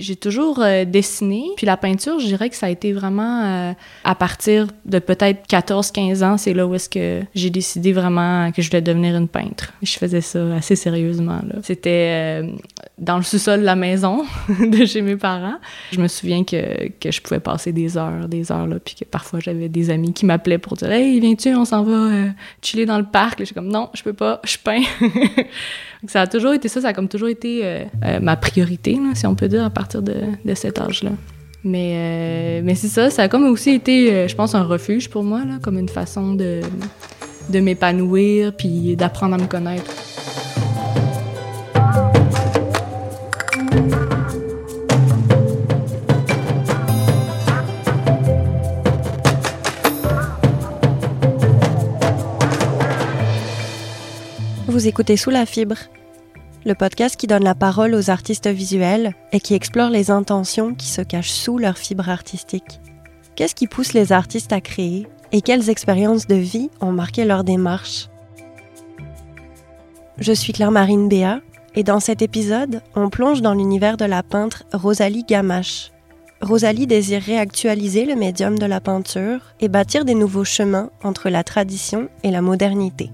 J'ai toujours euh, dessiné, puis la peinture, je dirais que ça a été vraiment euh, à partir de peut-être 14-15 ans, c'est là où est-ce que j'ai décidé vraiment que je voulais devenir une peintre. Je faisais ça assez sérieusement. C'était euh, dans le sous-sol de la maison de chez mes parents. Je me souviens que, que je pouvais passer des heures, des heures, là, puis que parfois j'avais des amis qui m'appelaient pour dire « Hey, viens-tu, on s'en va chiller dans le parc? » Je suis comme « Non, je peux pas, je peins. » Ça a toujours été ça, ça a comme toujours été euh, euh, ma priorité, là, si on peut dire, à de, cet âge-là. Mais, euh, mais c'est ça, ça a comme aussi été, je pense, un refuge pour moi, là, comme une façon de, de m'épanouir puis d'apprendre à me connaître. Vous écoutez Sous la fibre, le podcast qui donne la parole aux artistes visuels et qui explore les intentions qui se cachent sous leur fibre artistique. Qu'est-ce qui pousse les artistes à créer et quelles expériences de vie ont marqué leur démarche? Je suis Claire-Marine Béat et dans cet épisode, on plonge dans l'univers de la peintre Rosalie Gamache. Rosalie désire réactualiser le médium de la peinture et bâtir des nouveaux chemins entre la tradition et la modernité.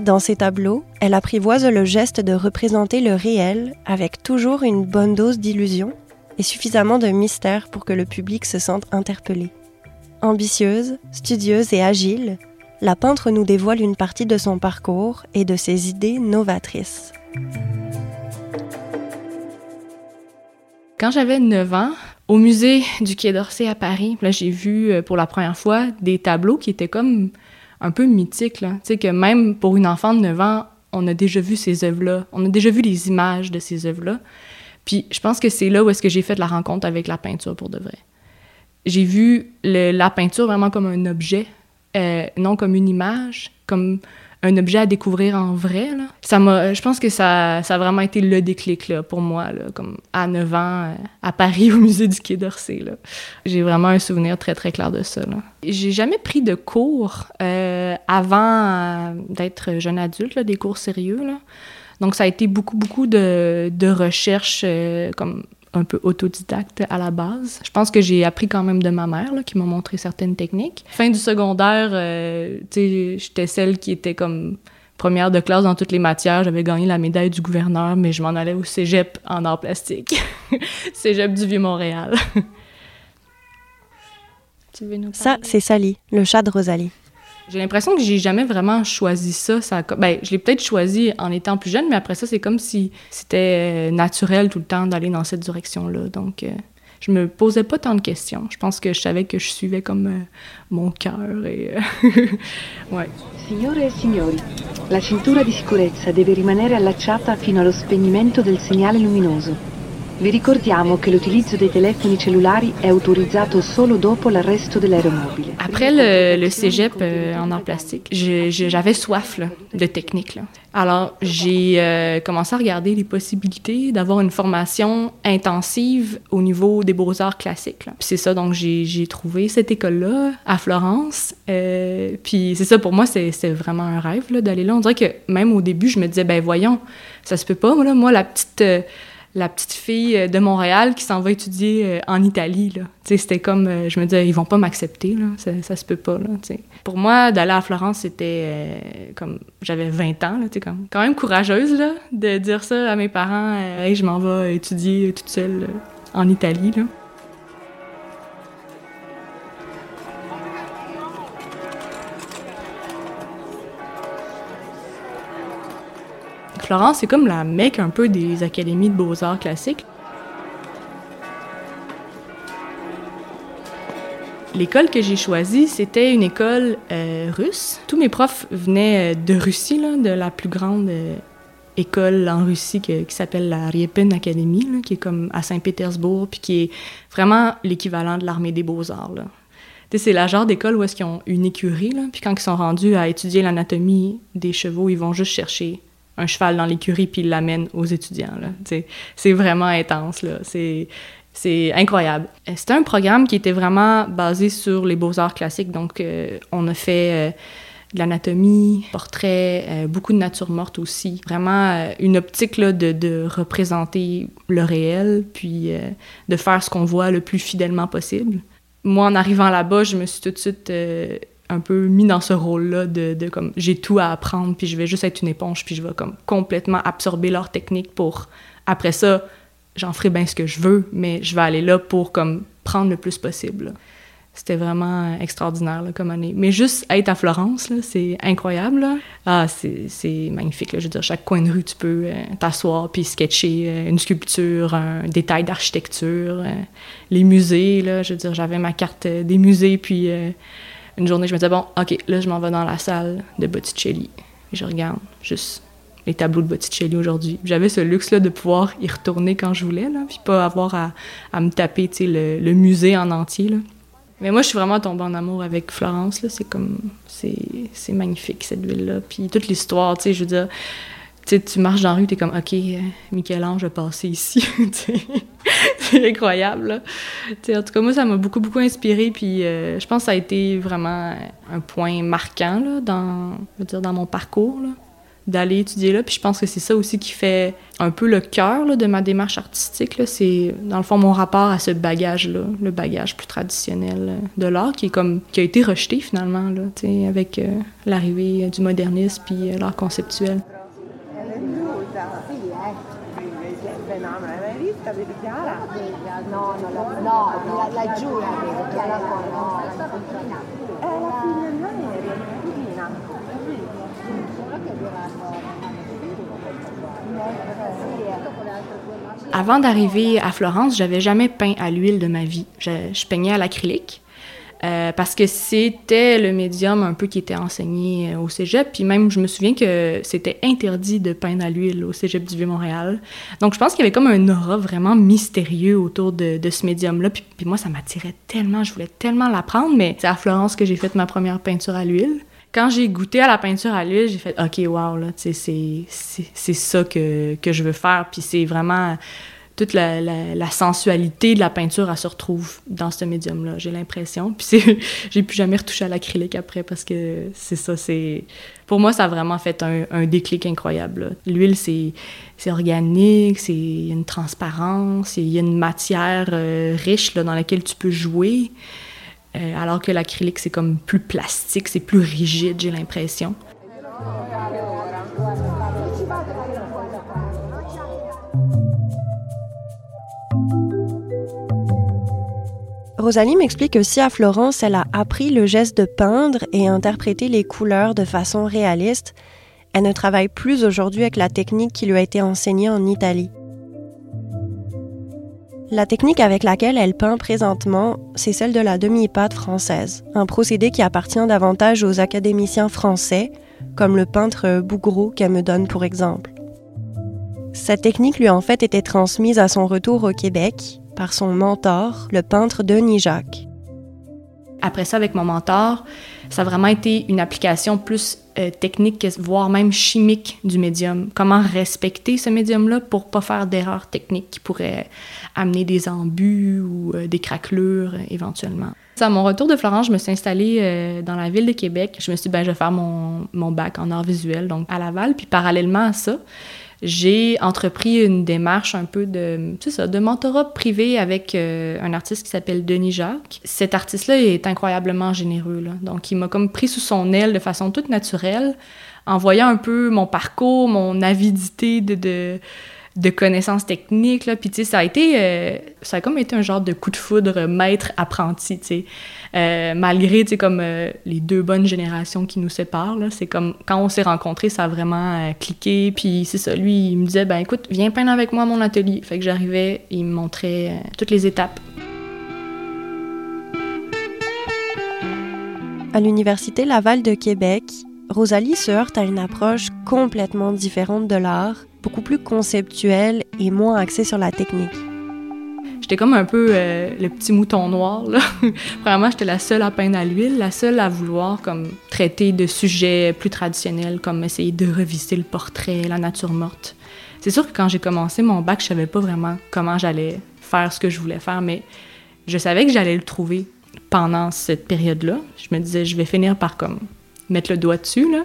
Dans ses tableaux, elle apprivoise le geste de représenter le réel avec toujours une bonne dose d'illusion et suffisamment de mystère pour que le public se sente interpellé. Ambitieuse, studieuse et agile, la peintre nous dévoile une partie de son parcours et de ses idées novatrices. Quand j'avais 9 ans, au musée du Quai d'Orsay à Paris, j'ai vu euh, pour la première fois des tableaux qui étaient comme un peu mythique, là. Tu sais, que même pour une enfant de 9 ans, on a déjà vu ces œuvres-là. On a déjà vu les images de ces œuvres-là. Puis je pense que c'est là où est-ce que j'ai fait la rencontre avec la peinture pour de vrai. J'ai vu la peinture vraiment comme un objet, euh, non comme une image, comme un objet à découvrir en vrai. Là. Ça je pense que ça, ça a vraiment été le déclic là, pour moi, là, comme à 9 ans, euh, à Paris, au musée du Quai d'Orsay. J'ai vraiment un souvenir très, très clair de ça. J'ai jamais pris de cours euh, avant euh, d'être jeune adulte, là, des cours sérieux. Là. Donc, ça a été beaucoup, beaucoup de, de recherches comme un peu autodidacte à la base. Je pense que j'ai appris quand même de ma mère, là, qui m'a montré certaines techniques. Fin du secondaire, euh, j'étais celle qui était comme première de classe dans toutes les matières. J'avais gagné la médaille du gouverneur, mais je m'en allais au cégep en art plastique. cégep du Vieux-Montréal. Ça, c'est Sally, le chat de Rosalie. J'ai l'impression que j'ai jamais vraiment choisi ça. ben, je l'ai peut-être choisi en étant plus jeune, mais après ça, c'est comme si c'était euh, naturel tout le temps d'aller dans cette direction-là. Donc, euh, je me posais pas tant de questions. Je pense que je savais que je suivais comme euh, mon cœur et ouais. Signore e signori, la cintura di sicurezza deve rimanere allacciata fino allo spegnimento del segnale luminoso. Vi ricordiamo che l'utilizzo dei telefoni cellulari è autorizzato solo dopo l'arresto dell'aeromobile. Après le, le cégep euh, en art plastique, j'avais soif là, de technique. Là. Alors, j'ai euh, commencé à regarder les possibilités d'avoir une formation intensive au niveau des beaux-arts classiques. c'est ça, donc j'ai trouvé cette école-là à Florence. Euh, puis c'est ça, pour moi, c'est vraiment un rêve d'aller là. On dirait que même au début, je me disais, ben voyons, ça se peut pas. Là, moi la petite... La petite fille euh, de Montréal qui s'en va étudier euh, en Italie. C'était comme, euh, je me disais, ils vont pas m'accepter, ça, ça se peut pas. Pour moi, d'aller à Florence, c'était comme, j'avais 20 ans, là, comme, quand même courageuse de dire ça à mes parents, hey, je m'en vais étudier toute seule en Italie. Florence, c'est comme la mecque un peu des académies de beaux-arts classiques. L'école que j'ai choisie, c'était une école euh, russe. Tous mes profs venaient euh, de Russie, de la plus grande euh, école en Russie qui s'appelle la Riepin Academy, qui est comme à Saint-Pétersbourg, puis qui est vraiment l'équivalent de l'armée des beaux-arts. C'est la genre d'école où est-ce qu'ils ont une écurie, puis quand ils sont rendus à étudier l'anatomie des chevaux, ils vont juste chercher un cheval dans l'écurie puis il l'amène aux étudiants. C'est vraiment intense. C'est incroyable. C'était un programme qui était vraiment basé sur les beaux-arts classiques. Donc, euh, on a fait de l'anatomie, portrait, euh, beaucoup de nature morte aussi. Vraiment euh, une optique là, de, de, représenter le réel, puis euh, de faire ce qu'on voit le plus fidèlement possible. Moi, en arrivant là-bas, je me suis tout de suite un peu mis dans ce rôle-là de, comme j'ai tout à apprendre, puis je vais juste être une éponge, puis je vais comme complètement absorber leur technique pour après ça, j'en ferai bien ce que je veux, mais je vais aller là pour comme prendre le plus possible. C'était vraiment extraordinaire comme année. Mais juste être à Florence, c'est incroyable. Ah, c'est magnifique. Là. Je veux dire, chaque coin de rue, tu peux euh, t'asseoir puis sketcher euh, une sculpture, un détail d'architecture. Euh, les musées, là, je veux dire, j'avais ma carte des musées, puis une journée, je me disais, bon, OK, là, je m'en vais dans la salle de Botticelli. Et je regarde juste les tableaux de Botticelli aujourd'hui. J'avais ce luxe-là de pouvoir y retourner quand je voulais, là, puis pas avoir à, à me taper le, le musée en entier. Là. Mais moi, je suis vraiment tombée en amour avec Florence. C'est comme... C'est magnifique, cette ville-là. Puis toute l'histoire, tu sais, je veux dire... Tu marches dans la rue, t'es comme, OK, euh, Michel-Ange a passé ici. c'est incroyable. Là. en tout cas, moi, ça m'a beaucoup, beaucoup inspiré. Puis euh, je pense que ça a été vraiment un point marquant là, dans, je veux dire, dans mon parcours. D'aller étudier là. Puis je pense que c'est ça aussi qui fait un peu le cœur de ma démarche artistique. C'est, dans le fond, mon rapport à ce bagage-là, le bagage plus traditionnel de l'art, qui, qui a été rejeté finalement là, avec euh, l'arrivée du modernisme puis euh, l'art conceptuel. Avant d'arriver à Florence, j'avais jamais peint à l'huile de ma vie. Je, peignais à l'acrylique. Euh, parce que c'était le médium un peu qui était enseigné euh, au cégep. Puis même, je me souviens que c'était interdit de peindre à l'huile au cégep du Vieux-Montréal. Donc, je pense qu'il y avait comme un aura vraiment mystérieux autour de, ce médium-là. Puis, moi, ça m'attirait tellement, je voulais tellement l'apprendre. Mais c'est à Florence que j'ai fait ma première peinture à l'huile quand j'ai goûté à la peinture à l'huile, j'ai fait OK, wow, là, c'est ça que, que, je veux faire. Puis c'est vraiment toute la, la, sensualité de la peinture, elle se retrouve dans ce médium-là, j'ai l'impression. Puis j'ai plus jamais retouché à l'acrylique après parce que c'est ça, c'est... Pour moi, ça a vraiment fait un, un déclic incroyable. L'huile, c'est, organique, c'est une transparence, il y a une matière euh, riche là, dans laquelle tu peux jouer. Euh, alors que l'acrylique, c'est comme plus plastique, c'est plus rigide, j'ai l'impression. Rosalie m'explique que si à Florence, elle a appris le geste de peindre et interpréter les couleurs de façon réaliste, elle ne travaille plus aujourd'hui avec la technique qui lui a été enseignée en Italie. La technique avec laquelle elle peint présentement, c'est celle de la demi-pâte française, un procédé qui appartient davantage aux académiciens français, comme le peintre Bougreau qu'elle me donne pour exemple. Cette technique lui a en fait été transmise à son retour au Québec par son mentor, le peintre Denis Jacques. Après ça, avec mon mentor, ça a vraiment été une application plus euh, technique, voire même chimique du médium. Comment respecter ce médium-là pour pas faire d'erreurs techniques qui pourraient amener des embus ou euh, des craquelures euh, éventuellement. À mon retour de Florence, je me suis installée dans la ville de Québec. Je me suis dit, ben, je vais faire mon, mon bac en art visuel, donc à Laval. Puis parallèlement à ça, j'ai entrepris une démarche un peu de, ça, de mentorat privé avec euh, un artiste qui s'appelle Denis Jacques. Cet artiste-là est incroyablement généreux. Là. Donc, il m'a comme pris sous son aile de façon toute naturelle, en voyant un peu mon parcours, mon avidité de, de de connaissances techniques là. Puis tu sais ça a été euh, ça a comme été un genre de coup de foudre maître apprenti tu sais. Euh, malgré tu sais comme euh, les deux bonnes générations qui nous séparent là c'est comme quand on s'est rencontrés ça a vraiment cliqué. Puis c'est ça lui il me disait ben écoute viens peindre avec moi à mon atelier. Fait que j'arrivais il me montrait toutes les étapes. À l'université Laval de Québec Rosalie se heurte à une approche complètement différente de l'art, beaucoup plus conceptuelle et moins axée sur la technique. J'étais comme un peu euh, le petit mouton noir. Là. Vraiment, j'étais la seule à peindre à l'huile, la seule à vouloir comme traiter de sujets plus traditionnels, comme essayer de revisiter le portrait, la nature morte. C'est sûr que quand j'ai commencé mon bac, je savais pas vraiment comment j'allais faire ce que je voulais faire, mais je savais que j'allais le trouver pendant cette période-là. Je me disais, je vais finir par comme mettre le doigt dessus, là.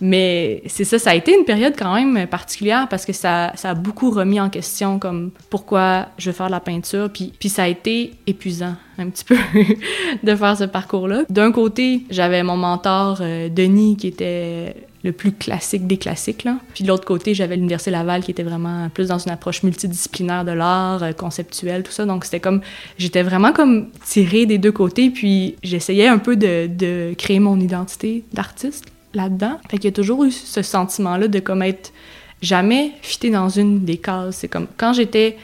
Mais c'est ça, ça a été une période quand même particulière parce que ça, ça a beaucoup remis en question comme pourquoi je veux faire de la peinture. Puis, puis ça a été épuisant un petit peu de faire ce parcours-là. D'un côté, j'avais mon mentor euh, Denis qui était le plus classique des classiques. Puis de l'autre côté, j'avais l'Université Laval qui était vraiment plus dans une approche multidisciplinaire de l'art, euh, conceptuel, tout ça. Donc c'était comme, j'étais vraiment comme tirée des deux côtés, puis j'essayais un peu de créer mon identité d'artiste là-dedans. Fait y a toujours eu ce sentiment-là de comme être jamais fité dans une des cases. C'est comme quand j'étais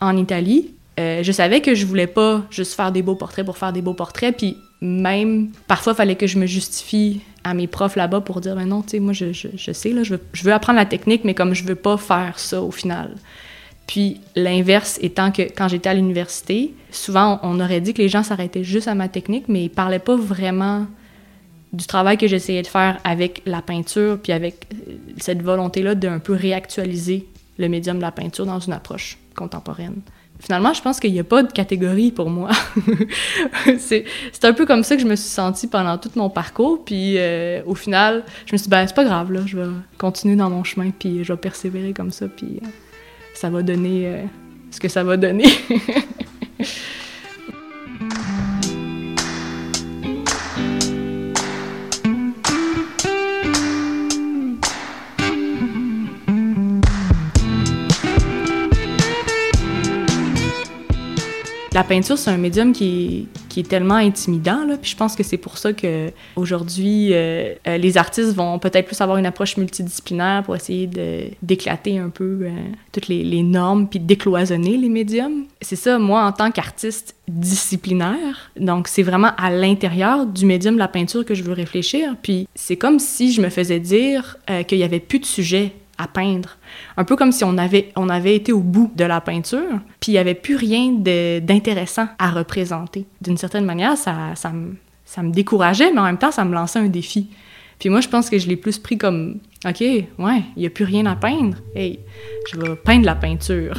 en Italie, euh, je savais que je voulais pas juste faire des beaux portraits pour faire des beaux portraits, puis même parfois fallait que je me justifie à mes profs là-bas pour dire ben non, tu sais, moi je, sais là, je veux, je veux apprendre la technique, mais comme je veux pas faire ça au final. Puis l'inverse étant que quand j'étais à l'université, souvent on aurait dit que les gens s'arrêtaient juste à ma technique, mais ils parlaient pas vraiment du travail que j'essayais de faire avec la peinture, puis avec euh, cette volonté-là d'un peu réactualiser le médium de la peinture dans une approche contemporaine. Finalement, je pense qu'il n'y a pas de catégorie pour moi. c'est un peu comme ça que je me suis sentie pendant tout mon parcours, puis euh, au final, je me suis dit, ben, c'est pas grave, là, je vais continuer dans mon chemin, puis je vais persévérer comme ça, puis euh, ça va donner ce que ça va donner. la peinture, c'est un médium qui est, qui est tellement intimidant, là, puis je pense que c'est pour ça que aujourd'hui euh, euh, les artistes vont peut-être plus avoir une approche multidisciplinaire pour essayer d'éclater un peu euh, toutes les, normes, puis décloisonner les médiums. C'est ça, moi, en tant qu'artiste disciplinaire, donc c'est vraiment à l'intérieur du médium de la peinture que je veux réfléchir, puis c'est comme si je me faisais dire qu'il y avait plus de sujet à peindre. Un peu comme si on avait, on avait été au bout de la peinture, puis il n'y avait plus rien d'intéressant à représenter. D'une certaine manière, ça, ça, me, ça me décourageait, mais en même temps, ça me lançait un défi. Puis moi, je pense que je l'ai plus pris comme, OK, ouais, il n'y a plus rien à peindre. Hey, je vais peindre la peinture.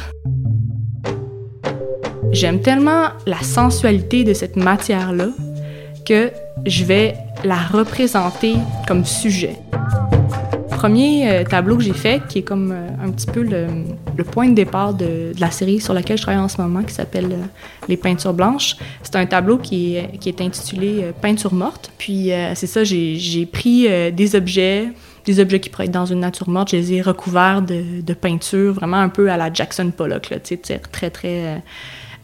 J'aime tellement la sensualité de cette matière-là que je vais la représenter comme sujet premier euh, tableau que j'ai fait, qui est comme euh, un petit peu le, point de départ de, la série sur laquelle je travaille en ce moment, qui s'appelle euh, Les peintures blanches, c'est un tableau qui est, intitulé Peinture morte. Puis c'est ça, j'ai pris des objets, des objets qui pourraient être dans une nature morte, je les ai recouverts de, de peinture, vraiment un peu à la Jackson Pollock, là, très, très...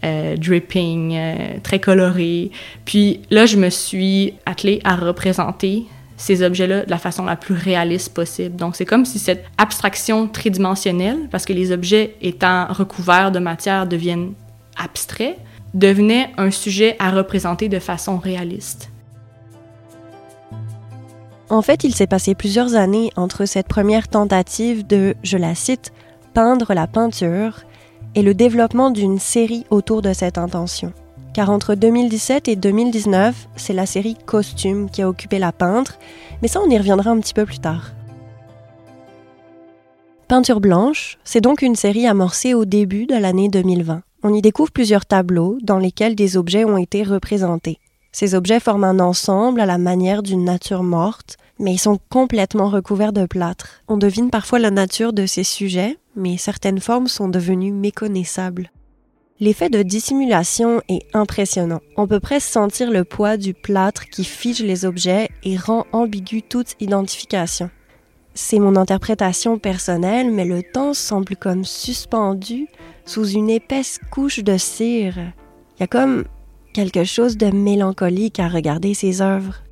Euh, dripping, très coloré. Puis là, je me suis attelée à représenter ces objets-là de la façon la plus réaliste possible. Donc, c'est comme si cette abstraction tridimensionnelle, parce que les objets étant recouverts de matière deviennent abstraits, devenait un sujet à représenter de façon réaliste. En fait, il s'est passé plusieurs années entre cette première tentative de, je la cite, peindre la peinture et le développement d'une série autour de cette intention car entre 2017 et 2019, c'est la série Costume qui a occupé la peintre, mais ça on y reviendra un petit peu plus tard. Peinture blanche, c'est donc une série amorcée au début de l'année 2020. On y découvre plusieurs tableaux dans lesquels des objets ont été représentés. Ces objets forment un ensemble à la manière d'une nature morte, mais ils sont complètement recouverts de plâtre. On devine parfois la nature de ces sujets, mais certaines formes sont devenues méconnaissables. L'effet de dissimulation est impressionnant. On peut presque sentir le poids du plâtre qui fige les objets et rend ambigu toute identification. C'est mon interprétation personnelle, mais le temps semble comme suspendu sous une épaisse couche de cire. Il y a comme quelque chose de mélancolique à regarder ces œuvres.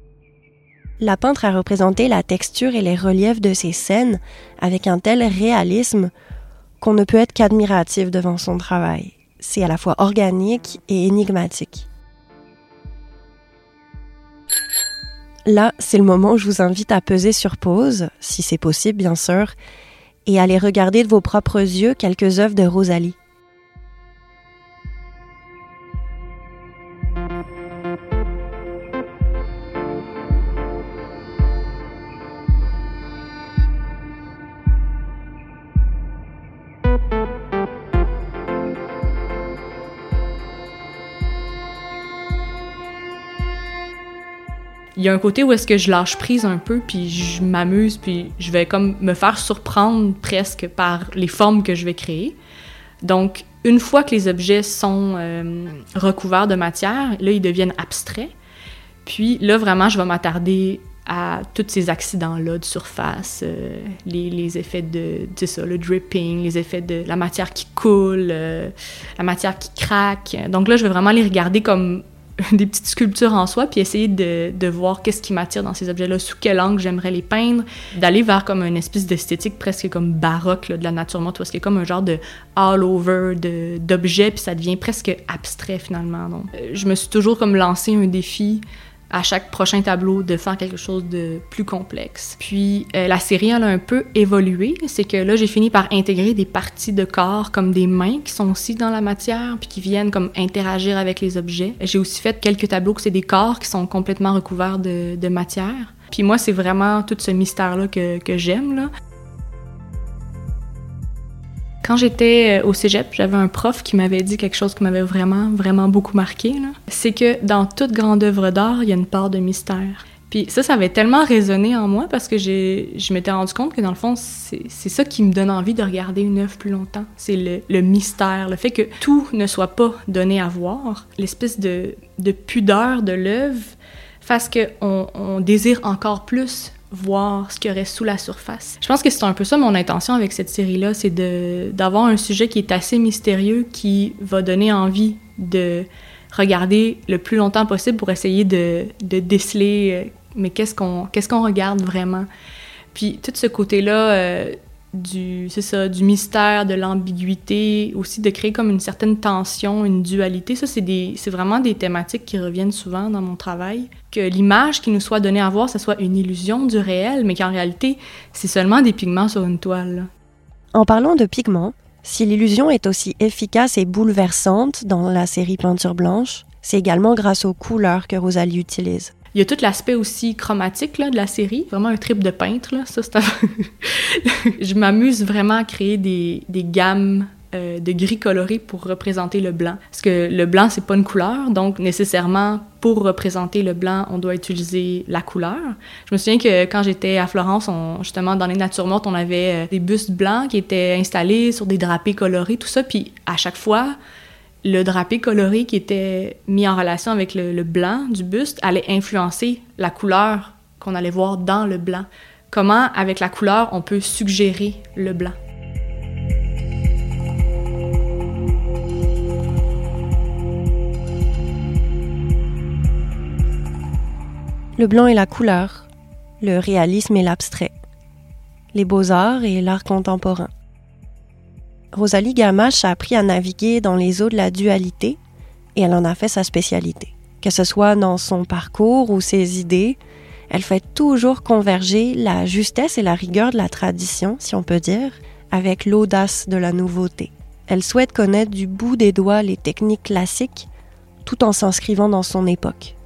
La peintre a représenté la texture et les reliefs de ces scènes avec un tel réalisme qu'on ne peut être qu'admiratif devant son travail c'est à la fois organique et énigmatique. Là, c'est le moment où je vous invite à peser sur pause, si c'est possible bien sûr, et aller regarder de vos propres yeux quelques œuvres de Rosalie. Il y a un côté où est-ce que je lâche prise un peu, puis je m'amuse, puis je vais comme me faire surprendre presque par les formes que je vais créer. Donc, une fois que les objets sont euh, recouverts de matière, là, ils deviennent abstraits. Puis là, vraiment, je vais m'attarder à tous ces accidents-là de surface, euh, les, effets de, c'est ça, le dripping, les effets de la matière qui coule, euh, la matière qui craque. Donc là, je vais vraiment les regarder comme des petites sculptures en soi, puis essayer de, voir qu'est-ce qui m'attire dans ces objets-là, sous quel angle j'aimerais les peindre, d'aller vers comme une espèce d'esthétique presque comme baroque de la nature morte, parce qu'il y a comme un genre de all-over d'objets, puis ça devient presque abstrait finalement. Euh, je me suis toujours comme lancé un défi à chaque prochain tableau de faire quelque chose de plus complexe. Puis euh, la série elle a un peu évolué, c'est que là j'ai fini par intégrer des parties de corps comme des mains qui sont aussi dans la matière puis qui viennent comme interagir avec les objets. J'ai aussi fait quelques tableaux que c'est des corps qui sont complètement recouverts de, de matière. Puis moi c'est vraiment tout ce mystère là que, que j'aime là. Quand j'étais euh, au cégep, j'avais un prof qui m'avait dit quelque chose qui m'avait vraiment, vraiment beaucoup marqué. C'est que dans toute grande œuvre d'art, il y a une part de mystère. Puis ça, ça avait tellement résonné en moi parce que je m'étais rendu compte que dans le fond, c'est ça qui me donne envie de regarder une œuvre plus longtemps. C'est le, mystère, le fait que tout ne soit pas donné à voir, l'espèce de, pudeur de l'œuvre fasse qu'on on désire encore plus voir ce qu'il y sous la surface. Je pense que c'est un peu ça mon intention avec cette série-là, c'est d'avoir un sujet qui est assez mystérieux, qui va donner envie de regarder le plus longtemps possible pour essayer de, déceler euh, mais qu'est-ce qu'on qu'est-ce regarde vraiment. Puis tout ce côté-là euh, du c'est ça du mystère de l'ambiguïté aussi de créer comme une certaine tension une dualité. Ça c'est des c'est vraiment des thématiques qui reviennent souvent dans mon travail. Que l'image qui nous soit donnée à voir ça soit une illusion du réel mais qu'en réalité c'est seulement des pigments sur une toile. En parlant de pigments si l'illusion est aussi efficace et bouleversante dans la série peinture blanche c'est également grâce aux couleurs que Rosalie utilise il y a tout l'aspect aussi chromatique là, de la série, vraiment un trip de peintre. Là. Ça, je m'amuse vraiment à créer des, des gammes euh, de gris coloré pour représenter le blanc. Parce que le blanc, c'est pas une couleur, donc nécessairement, pour représenter le blanc, on doit utiliser la couleur. Je me souviens que quand j'étais à Florence, on, justement, dans les natures mortes, on avait euh, des bustes blancs qui étaient installés sur des drapés colorés, tout ça, puis à chaque fois, le drapé coloré qui était mis en relation avec le, blanc du buste allait influencer la couleur qu'on allait voir dans le blanc. Comment, avec la couleur, on peut suggérer le blanc? Le blanc et la couleur, le réalisme et l'abstrait, les beaux-arts et l'art contemporain. Rosalie Gamache a appris à naviguer dans les eaux de la dualité et elle en a fait sa spécialité. Que ce soit dans son parcours ou ses idées, elle fait toujours converger la justesse et la rigueur de la tradition, si on peut dire, avec l'audace de la nouveauté. Elle souhaite connaître du bout des doigts les techniques classiques tout en s'inscrivant dans son époque.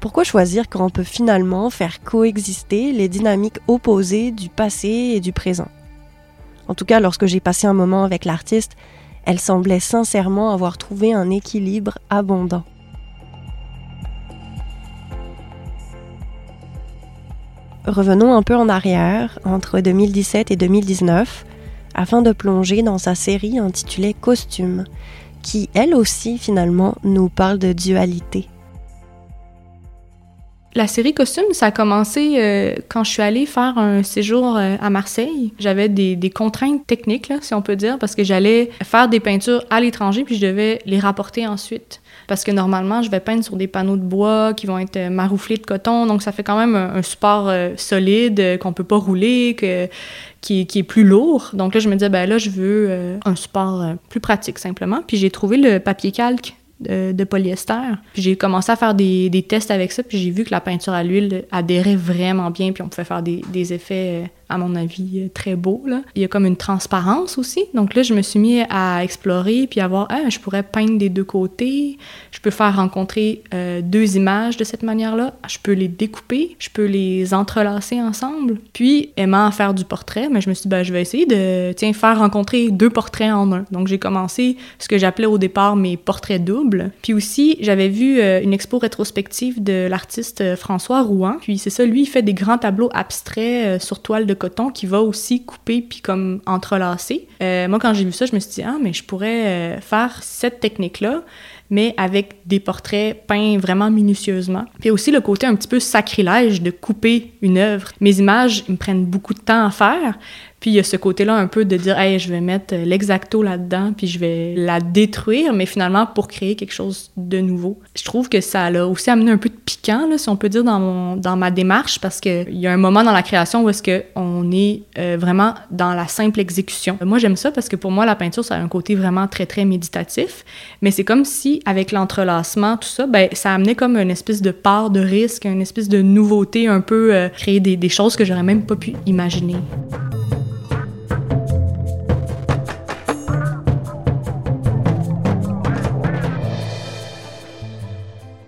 Pourquoi choisir quand on peut finalement faire coexister les dynamiques opposées du passé et du présent? En tout cas, lorsque j'ai passé un moment avec l'artiste, elle semblait sincèrement avoir trouvé un équilibre abondant. Revenons un peu en arrière, entre 2017 et 2019, afin de plonger dans sa série intitulée Costume, qui elle aussi finalement nous parle de dualité. La série Costume, ça a commencé euh, quand je suis allée faire un séjour euh, à Marseille. J'avais des, contraintes techniques, si on peut dire, parce que j'allais faire des peintures à l'étranger, puis je devais les rapporter ensuite. Parce que normalement, je vais peindre sur des panneaux de bois qui vont être marouflés de coton, donc ça fait quand même un, support euh, solide qu'on peut pas rouler, qui, est plus lourd. Donc là, je me disais, ben là, je veux un support plus pratique, simplement. Puis j'ai trouvé le papier calque de, polyester. Puis j'ai commencé à faire des, tests avec ça, puis j'ai vu que la peinture à l'huile adhérait vraiment bien, puis on pouvait faire des, effets à mon avis, très beau. Là. Il y a comme une transparence aussi. Donc là, je me suis mis à explorer puis à voir, ah, je pourrais peindre des deux côtés, je peux faire rencontrer euh, deux images de cette manière-là, je peux les découper, je peux les entrelacer ensemble. Puis, aimant faire du portrait, mais je me suis dit, ben, je vais essayer de, tiens, faire rencontrer deux portraits en un. Donc j'ai commencé ce que j'appelais au départ mes portraits doubles. Puis aussi, j'avais vu euh, une expo rétrospective de l'artiste euh, François Rouen. Puis c'est ça, lui, il fait des grands tableaux abstraits sur toile de coton qui va aussi couper puis comme entrelacer. Euh, moi, quand j'ai vu ça, je me suis dit, ah, mais je pourrais euh, faire cette technique-là, mais avec des portraits peints vraiment minutieusement. Puis aussi le côté un petit peu sacrilège de couper une œuvre. Mes images me prennent beaucoup de temps à faire, puis il y a ce côté-là un peu de dire, hey, je vais mettre l'exacto là-dedans, puis je vais la détruire, mais finalement pour créer quelque chose de nouveau. Je trouve que ça a aussi amené un peu de piquant, si on peut dire, dans, mon, dans ma démarche, parce qu'il y a un moment dans la création où est-ce qu'on est euh, vraiment dans la simple exécution. Moi, j'aime ça parce que pour moi, la peinture, ça a un côté vraiment très, très méditatif, mais c'est comme si, avec l'entrelacement, tout ça, ben, ça amenait comme une espèce de part de risque, une espèce de nouveauté, un peu euh, créer des, des choses que j'aurais même pas pu imaginer.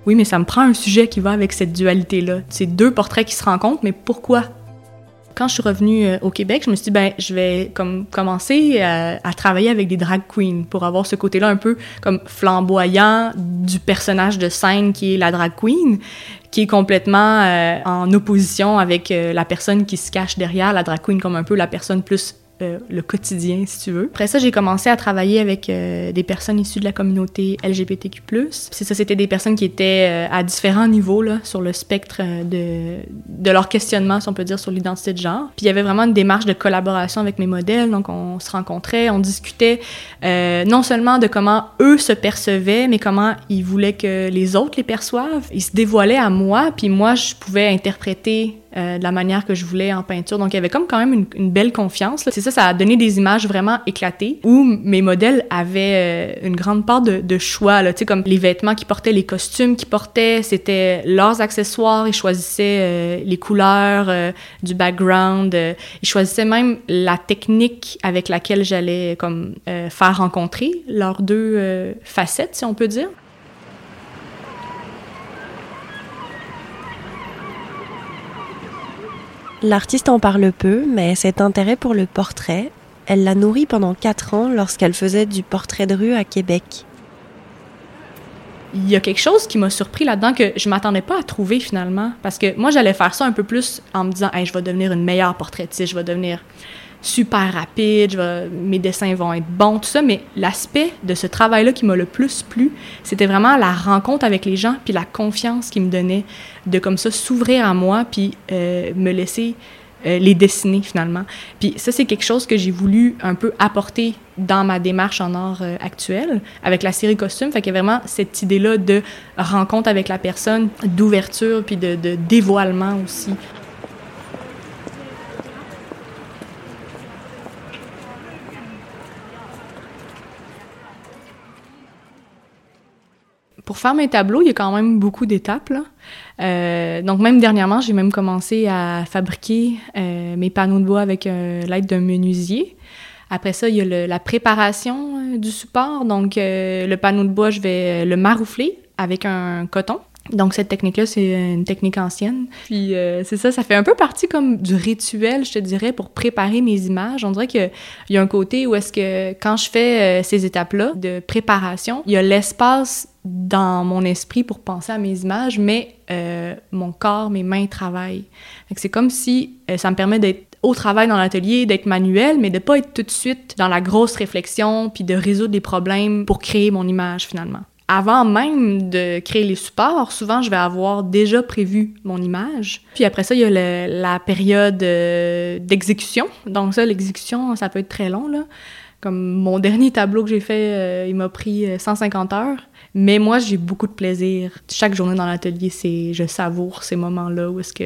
Oui, mais ça me prend un sujet qui va avec cette dualité-là. C'est deux portraits qui se rencontrent, mais pourquoi? Quand je suis revenue euh, au Québec, je me suis dit, ben, je vais comme commencer à, euh, à travailler avec des drag queens pour avoir ce côté-là un peu comme flamboyant du personnage de scène qui est la drag queen, qui est complètement euh, en opposition avec la personne qui se cache derrière la drag queen comme un peu la personne plus euh, le quotidien, si tu veux. Après ça, j'ai commencé à travailler avec euh, des personnes issues de la communauté LGBTQ+. C'est ça, c'était des personnes qui étaient euh, à différents niveaux là, sur le spectre de, de leur questionnement, si on peut dire, sur l'identité de genre. Puis il y avait vraiment une démarche de collaboration avec mes modèles, donc on se rencontrait, on discutait non seulement de comment eux se percevaient, mais comment ils voulaient que les autres les perçoivent. Ils se dévoilaient à moi, puis moi, je pouvais interpréter euh, de la manière que je voulais en peinture. Donc, il y avait comme quand même une, belle confiance. C'est ça, ça a donné des images vraiment éclatées où mes modèles avaient euh, une grande part de, choix. Tu sais, comme les vêtements qu'ils portaient, les costumes qu'ils portaient, c'était leurs accessoires. Ils choisissaient euh, les couleurs du background. ils choisissaient même la technique avec laquelle j'allais comme faire rencontrer leurs deux facettes, si on peut dire. L'artiste en parle peu, mais cet intérêt pour le portrait, elle l'a nourri pendant quatre ans lorsqu'elle faisait du portrait de rue à Québec. Il y a quelque chose qui m'a surpris là-dedans que je m'attendais pas à trouver finalement. Parce que moi, j'allais faire ça un peu plus en me disant, hey, je vais devenir une meilleure portraitiste, je vais devenir super rapide, mes dessins vont être bons, tout ça, mais l'aspect de ce travail-là qui m'a le plus plu, c'était vraiment la rencontre avec les gens, puis la confiance qu'ils me donnaient, de comme ça s'ouvrir à moi, puis euh, me laisser euh, les dessiner finalement. Puis ça, c'est quelque chose que j'ai voulu un peu apporter dans ma démarche en art euh, actuelle avec la série costume. Fait qu'il y a vraiment cette idée-là de rencontre avec la personne, d'ouverture, puis de, de dévoilement aussi. Pour faire mes tableaux, il y a quand même beaucoup d'étapes. Euh, donc même dernièrement, j'ai même commencé à fabriquer euh, mes panneaux de bois avec euh, l'aide d'un menuisier. Après ça, il y a la préparation du support. Donc le panneau de bois, je vais le maroufler avec un coton. Donc cette technique-là, c'est une technique ancienne. Puis c'est ça, ça fait un peu partie comme du rituel, je te dirais, pour préparer mes images. On dirait qu'il y a un côté où est-ce que quand je fais ces étapes-là de préparation, il y a l'espace dans mon esprit pour penser à mes images, mais euh, mon corps, mes mains travaillent. C'est comme si euh, ça me permet d'être au travail dans l'atelier, d'être manuel, mais de pas être tout de suite dans la grosse réflexion, puis de résoudre des problèmes pour créer mon image finalement. Avant même de créer les supports, souvent je vais avoir déjà prévu mon image. Puis après ça, il y a la période euh, d'exécution. Donc ça, l'exécution, ça peut être très long. Comme mon dernier tableau que j'ai fait, il m'a pris 150 heures. Mais moi, j'ai beaucoup de plaisir. Chaque journée dans l'atelier, c'est je savoure ces moments-là où est-ce que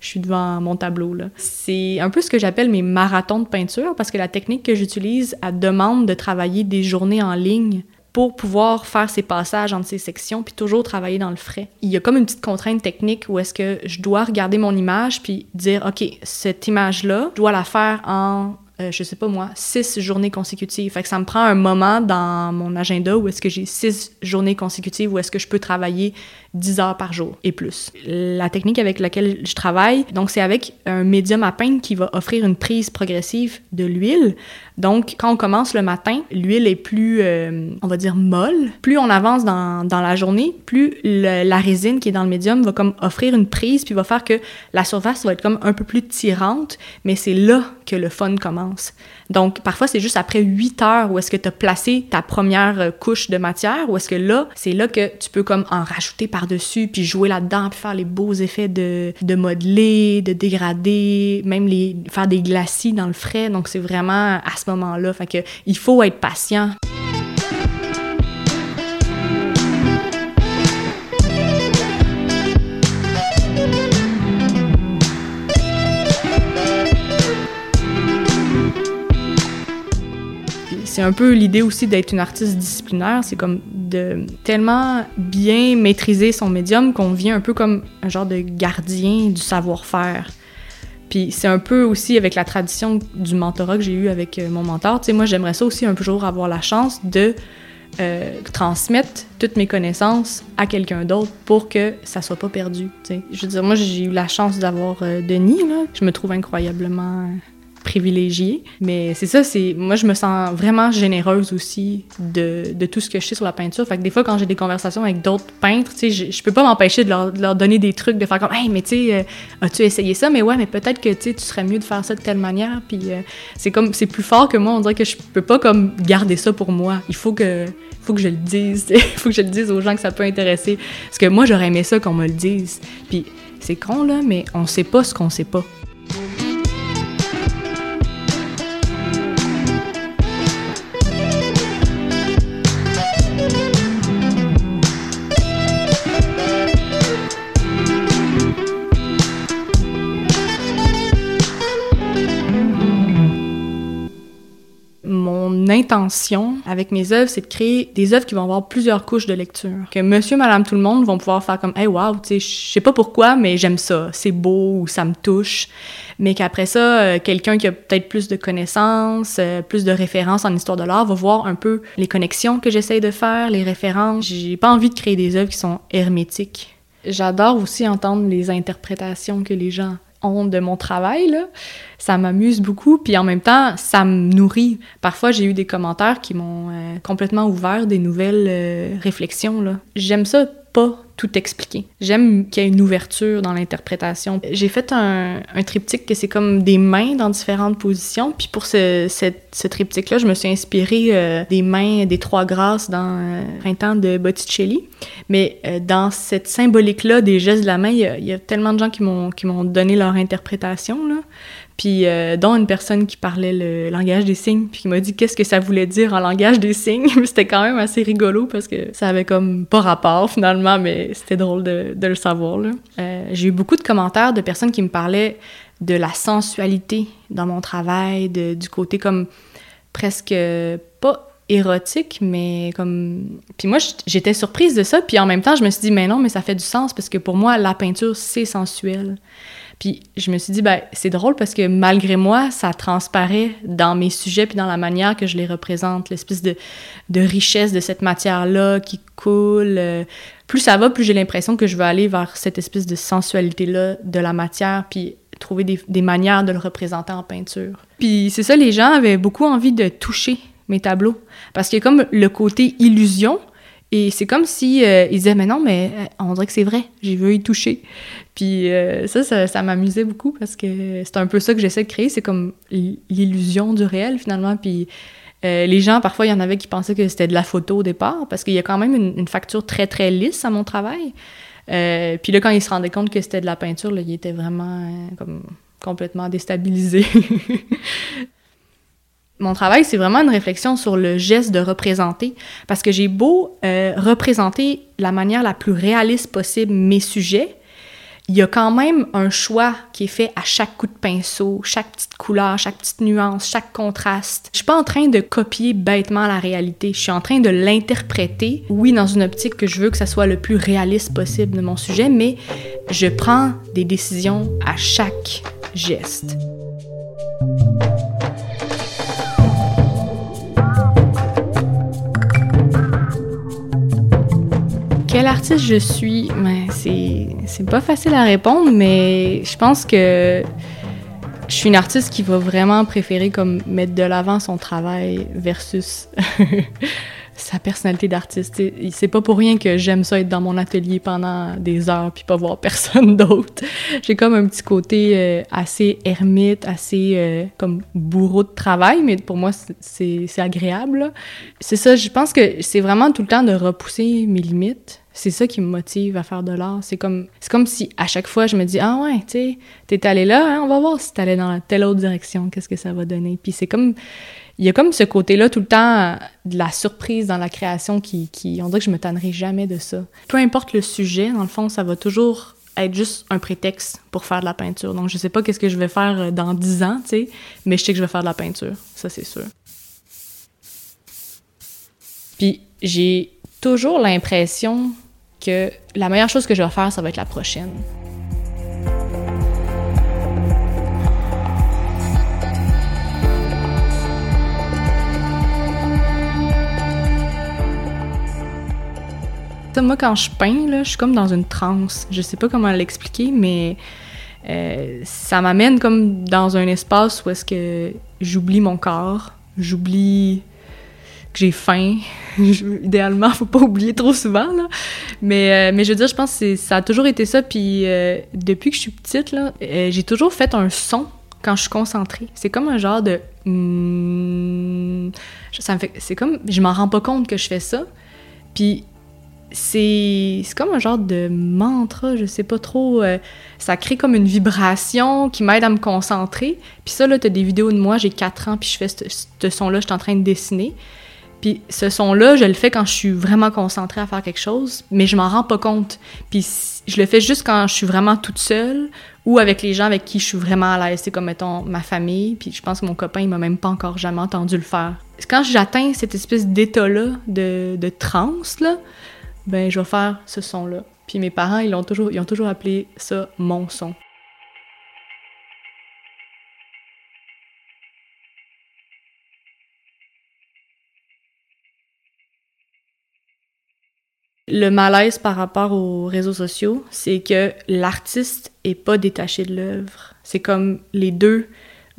je suis devant mon tableau. C'est un peu ce que j'appelle mes marathons de peinture parce que la technique que j'utilise, elle demande de travailler des journées en ligne pour pouvoir faire ces passages entre ces sections puis toujours travailler dans le frais. Il y a comme une petite contrainte technique où est-ce que je dois regarder mon image puis dire OK, cette image-là, je dois la faire en euh, je sais pas moi, six journées consécutives. Fait ça me prend un moment dans mon agenda où est-ce que j'ai six journées consécutives où est-ce que je peux travailler 10 heures par jour et plus. La technique avec laquelle je travaille, donc c'est avec un médium à peindre qui va offrir une prise progressive de l'huile. Donc quand on commence le matin, l'huile est plus, euh, on va dire, molle. Plus on avance dans, dans la journée, plus la résine qui est dans le médium va comme offrir une prise puis va faire que la surface va être comme un peu plus tirante, mais c'est là que le fun commence. Donc, parfois, c'est juste après 8 heures où est-ce que tu as placé ta première euh, couche de matière, ou est-ce que là, c'est là que tu peux comme en rajouter par-dessus, puis jouer là-dedans, puis faire les beaux effets de, de modeler, de dégrader, même faire des glacis dans le frais. Donc, c'est vraiment à ce moment-là. Fait que, il faut être patient. C'est un peu l'idée aussi d'être une artiste disciplinaire, c'est comme de tellement bien maîtriser son médium qu'on vient un peu comme un genre de gardien du savoir-faire. Puis c'est un peu aussi avec la tradition du mentorat que j'ai eu avec euh, mon mentor. Tu sais, moi, j'aimerais ça aussi un jour avoir la chance de euh, transmettre toutes mes connaissances à quelqu'un d'autre pour que ça soit pas perdu. Tu sais. Je veux dire, moi, j'ai eu la chance d'avoir euh, Denis, là. Je me trouve incroyablement privilégiée. Mais c'est ça, c'est moi je me sens vraiment généreuse aussi de, de, tout ce que je sais sur la peinture. Fait que des fois quand j'ai des conversations avec d'autres peintres, tu sais, je, je, peux pas m'empêcher de leur, de leur, donner des trucs, de faire comme hey mais tu sais, euh, as-tu essayé ça? Mais ouais, mais peut-être que tu serais mieux de faire ça de telle manière. Puis euh, c'est comme c'est plus fort que moi. On dirait que je peux pas comme garder ça pour moi. Il faut que faut que je le dise. Il faut que je le dise aux gens que ça peut intéresser. Parce que moi j'aurais aimé ça qu'on me le dise. Puis c'est con là, mais on sait pas ce qu'on sait pas. Intention avec mes œuvres, c'est de créer des œuvres qui vont avoir plusieurs couches de lecture. Que monsieur, madame, tout le monde vont pouvoir faire comme, hey, wow, tu sais, je sais pas pourquoi, mais j'aime ça. C'est beau ou ça me touche. Mais qu'après ça, euh, quelqu'un qui a peut-être plus de connaissances, euh, plus de références en histoire de l'art va voir un peu les connexions que j'essaye de faire, les références. J'ai pas envie de créer des œuvres qui sont hermétiques. J'adore aussi entendre les interprétations que les gens honte de mon travail, là. Ça m'amuse beaucoup, puis en même temps, ça me nourrit. Parfois, j'ai eu des commentaires qui m'ont euh, complètement ouvert des nouvelles euh, réflexions, là. J'aime ça pas tout expliquer. J'aime qu'il y ait une ouverture dans l'interprétation. J'ai fait un, triptyque que c'est comme des mains dans différentes positions. Puis pour ce, triptyque-là, je me suis inspirée euh, des mains des trois grâces dans euh, Printemps de Botticelli. Mais euh, dans cette symbolique-là des gestes de la main, il y a, il y a tellement de gens qui m'ont donné leur interprétation. Là puis euh, dont une personne qui parlait le langage des signes, puis qui m'a dit qu'est-ce que ça voulait dire en langage des signes. c'était quand même assez rigolo parce que ça avait comme pas rapport finalement, mais c'était drôle de, le savoir. Euh, j'ai eu beaucoup de commentaires de personnes qui me parlaient de la sensualité dans mon travail, du côté comme presque pas érotique, mais comme... Puis moi, j'étais surprise de ça, puis en même temps, je me suis dit, mais non, mais ça fait du sens, parce que pour moi, la peinture, c'est sensuel. Puis je me suis dit, ben, c'est drôle parce que malgré moi, ça transparaît dans mes sujets puis dans la manière que je les représente, l'espèce de, de richesse de cette matière-là qui coule. Euh, plus ça va, plus j'ai l'impression que je veux aller vers cette espèce de sensualité-là de la matière, puis trouver des, des manières de le représenter en peinture. Puis c'est ça, les gens avaient beaucoup envie de toucher mes tableaux. Parce a comme le côté illusion, et c'est comme si euh, ils disaient mais non mais euh, on dirait que c'est vrai, j'ai vu y toucher. Puis euh, ça, ça, m'amusait beaucoup parce que c'est un peu ça que j'essaie de créer, c'est comme l'illusion du réel finalement. Puis les gens parfois il y en avait qui pensaient que c'était de la photo au départ parce qu'il y a quand même une, une, facture très très lisse à mon travail. puis là quand ils se rendaient compte que c'était de la peinture, là, ils étaient vraiment comme complètement déstabilisés. mon travail, c'est vraiment une réflexion sur le geste de représenter, parce que j'ai beau euh, représenter la manière la plus réaliste possible mes sujets, il y a quand même un choix qui est fait à chaque coup de pinceau, chaque petite couleur, chaque petite nuance, chaque contraste. Je suis pas en train de copier bêtement la réalité, je suis en train de l'interpréter, oui, dans une optique que je veux que ça soit le plus réaliste possible de mon sujet, mais je prends des décisions à chaque geste. Quel artiste je suis? Ben, c'est pas facile à répondre, mais je pense que je suis une artiste qui va vraiment préférer comme mettre de l'avant son travail versus sa personnalité d'artiste. C'est pas pour rien que j'aime ça être dans mon atelier pendant des heures puis pas voir personne d'autre. J'ai comme un petit côté euh, assez ermite, assez euh, comme bourreau de travail, mais pour moi c'est agréable. C'est ça, je pense que c'est vraiment tout le temps de repousser mes limites c'est ça qui me motive à faire de l'art. C'est comme, comme si à chaque fois je me dis ah ouais, tu sais, t'es allé là, hein, on va voir si t'allais dans telle autre direction, qu'est-ce que ça va donner. Puis c'est comme, il y a comme ce côté-là tout le temps de la surprise dans la création qui, on dirait que je me tannerai jamais de ça. Peu importe le sujet, dans le fond, ça va toujours être juste un prétexte pour faire de la peinture. Donc je sais pas qu'est-ce que je vais faire euh, dans dix ans, tu sais, mais je sais que je vais faire de la peinture, ça c'est sûr. Puis j'ai toujours l'impression que la meilleure chose que je vais faire, ça va être la prochaine. Moi, quand je peins, je suis comme dans une transe. Je sais pas comment l'expliquer, mais euh, ça m'amène comme dans un espace où est-ce que j'oublie mon corps, j'oublie que j'ai faim. Idéalement, faut pas oublier trop souvent, là. Mais, euh, mais je veux dire, je pense que ça a toujours été ça. Puis euh, depuis que je suis petite, là, j'ai toujours fait un son quand je suis concentrée. C'est comme un genre de... Hmm, ça me. C'est comme... Je m'en rends pas compte que je fais ça. Puis c'est comme un genre de mantra, je sais pas trop. ça crée comme une vibration qui m'aide à me concentrer. Puis ça, là, t'as des vidéos de moi, j'ai 4 ans, puis je fais ce, ce son-là, je suis en train de dessiner. Puis ce son-là, je le fais quand je suis vraiment concentrée à faire quelque chose, mais je m'en rends pas compte. Puis je le fais juste quand je suis vraiment toute seule ou avec les gens avec qui je suis vraiment à l'aise. C'est comme, mettons, ma famille. Puis je pense que mon copain, il m'a même pas encore jamais entendu le faire. Quand j'atteins cette espèce d'état-là de, de transe, là, ben je vais faire ce son-là. Puis mes parents, ils, ont toujours, ils ont toujours appelé ça mon son. Le malaise par rapport aux réseaux sociaux, c'est que l'artiste est pas détaché de l'œuvre. C'est comme les deux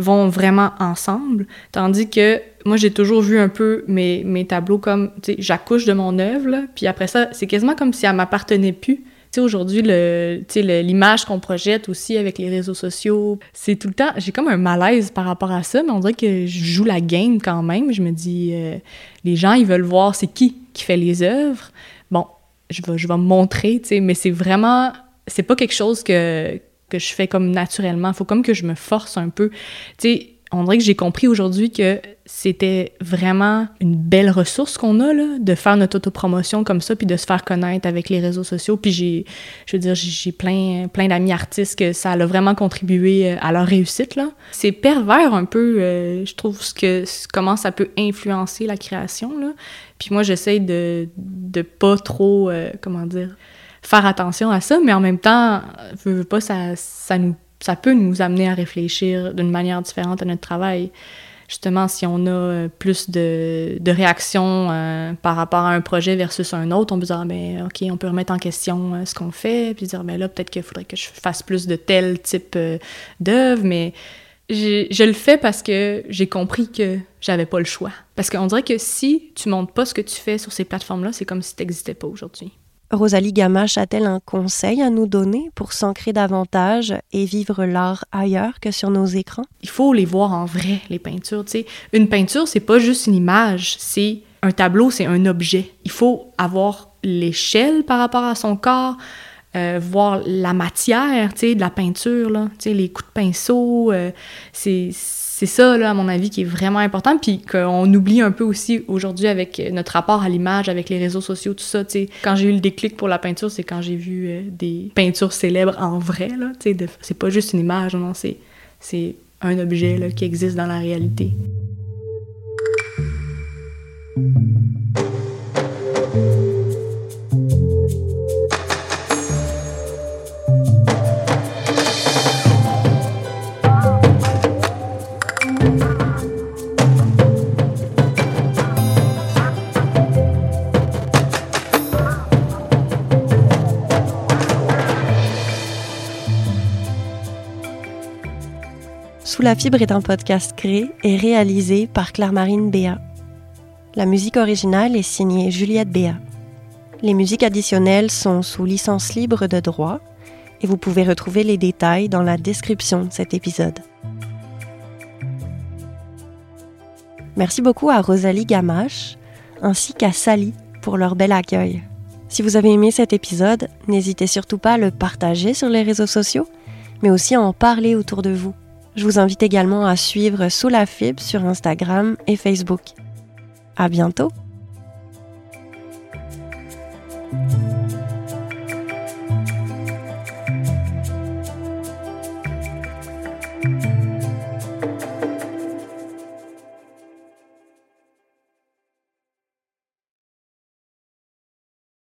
vont vraiment ensemble, tandis que moi j'ai toujours vu un peu mes, mes tableaux comme, tu sais, j'accouche de mon œuvre, puis après ça, c'est quasiment comme si elle m'appartenait plus. Tu sais, aujourd'hui, le, l'image qu'on projette aussi avec les réseaux sociaux, c'est tout le temps, j'ai comme un malaise par rapport à ça, mais on dirait que je joue la game quand même. Je me dis, euh, les gens, ils veulent voir c'est qui qui fait les œuvres. Bon, je vais, je vais me montrer, tu sais, mais c'est vraiment, c'est pas quelque chose que, que je fais comme naturellement. Il faut comme que je me force un peu. Tu sais, on dirait que j'ai compris aujourd'hui que c'était vraiment une belle ressource qu'on a, là, de faire notre autopromotion comme ça, puis de se faire connaître avec les réseaux sociaux. Puis j'ai, je veux dire, j'ai plein, plein d'amis artistes que ça a vraiment contribué euh, à leur réussite, là. C'est pervers un peu, euh, je trouve, ce que, comment ça peut influencer la création, là. Puis moi, j'essaie de, de pas trop, euh, comment dire, faire attention à ça, mais en même temps, veux pas, ça, ça, nous, ça peut nous amener à réfléchir d'une manière différente à notre travail. Justement, si on a euh, plus de, de réactions euh, par rapport à un projet versus un autre, on peut dire, ben, OK, on peut remettre en question ce qu'on fait, puis dire, ben là, peut-être qu'il faudrait que je fasse plus de tel type d'œuvre, mais je le fais parce que j'ai compris que j'avais pas le choix. Parce qu'on dirait que si tu montres pas ce que tu fais sur ces plateformes-là, c'est comme si tu n'existais pas aujourd'hui. Rosalie Gamache a-t-elle un conseil à nous donner pour s'ancrer davantage et vivre l'art ailleurs que sur nos écrans? Il faut les voir en vrai, les peintures. sais. Une peinture, c'est pas juste une image, c'est un tableau, c'est un objet. Il faut avoir l'échelle par rapport à son corps, euh, voir la matière, de la peinture, là, les coups de pinceau, euh, c'est ça, là, à mon avis, qui est vraiment important, puis qu'on oublie un peu aussi aujourd'hui avec notre rapport à l'image, avec les réseaux sociaux, tout ça, tu. Quand j'ai eu le déclic pour la peinture, c'est quand j'ai vu euh, des peintures célèbres en vrai, là, tu. C'est pas juste une image, non, c'est, c'est un objet, là, qui existe dans la réalité. La fibre est un podcast créé et réalisé par Claire-Marine Béat. La musique originale est signée Juliette Béat. Les musiques additionnelles sont sous licence libre de droit et vous pouvez retrouver les détails dans la description de cet épisode. Merci beaucoup à Rosalie Gamache ainsi qu'à Sally pour leur bel accueil. Si vous avez aimé cet épisode, n'hésitez surtout pas à le partager sur les réseaux sociaux, mais aussi à en parler autour de vous. Je vous invite également à suivre Sous la sur Instagram et Facebook. À bientôt!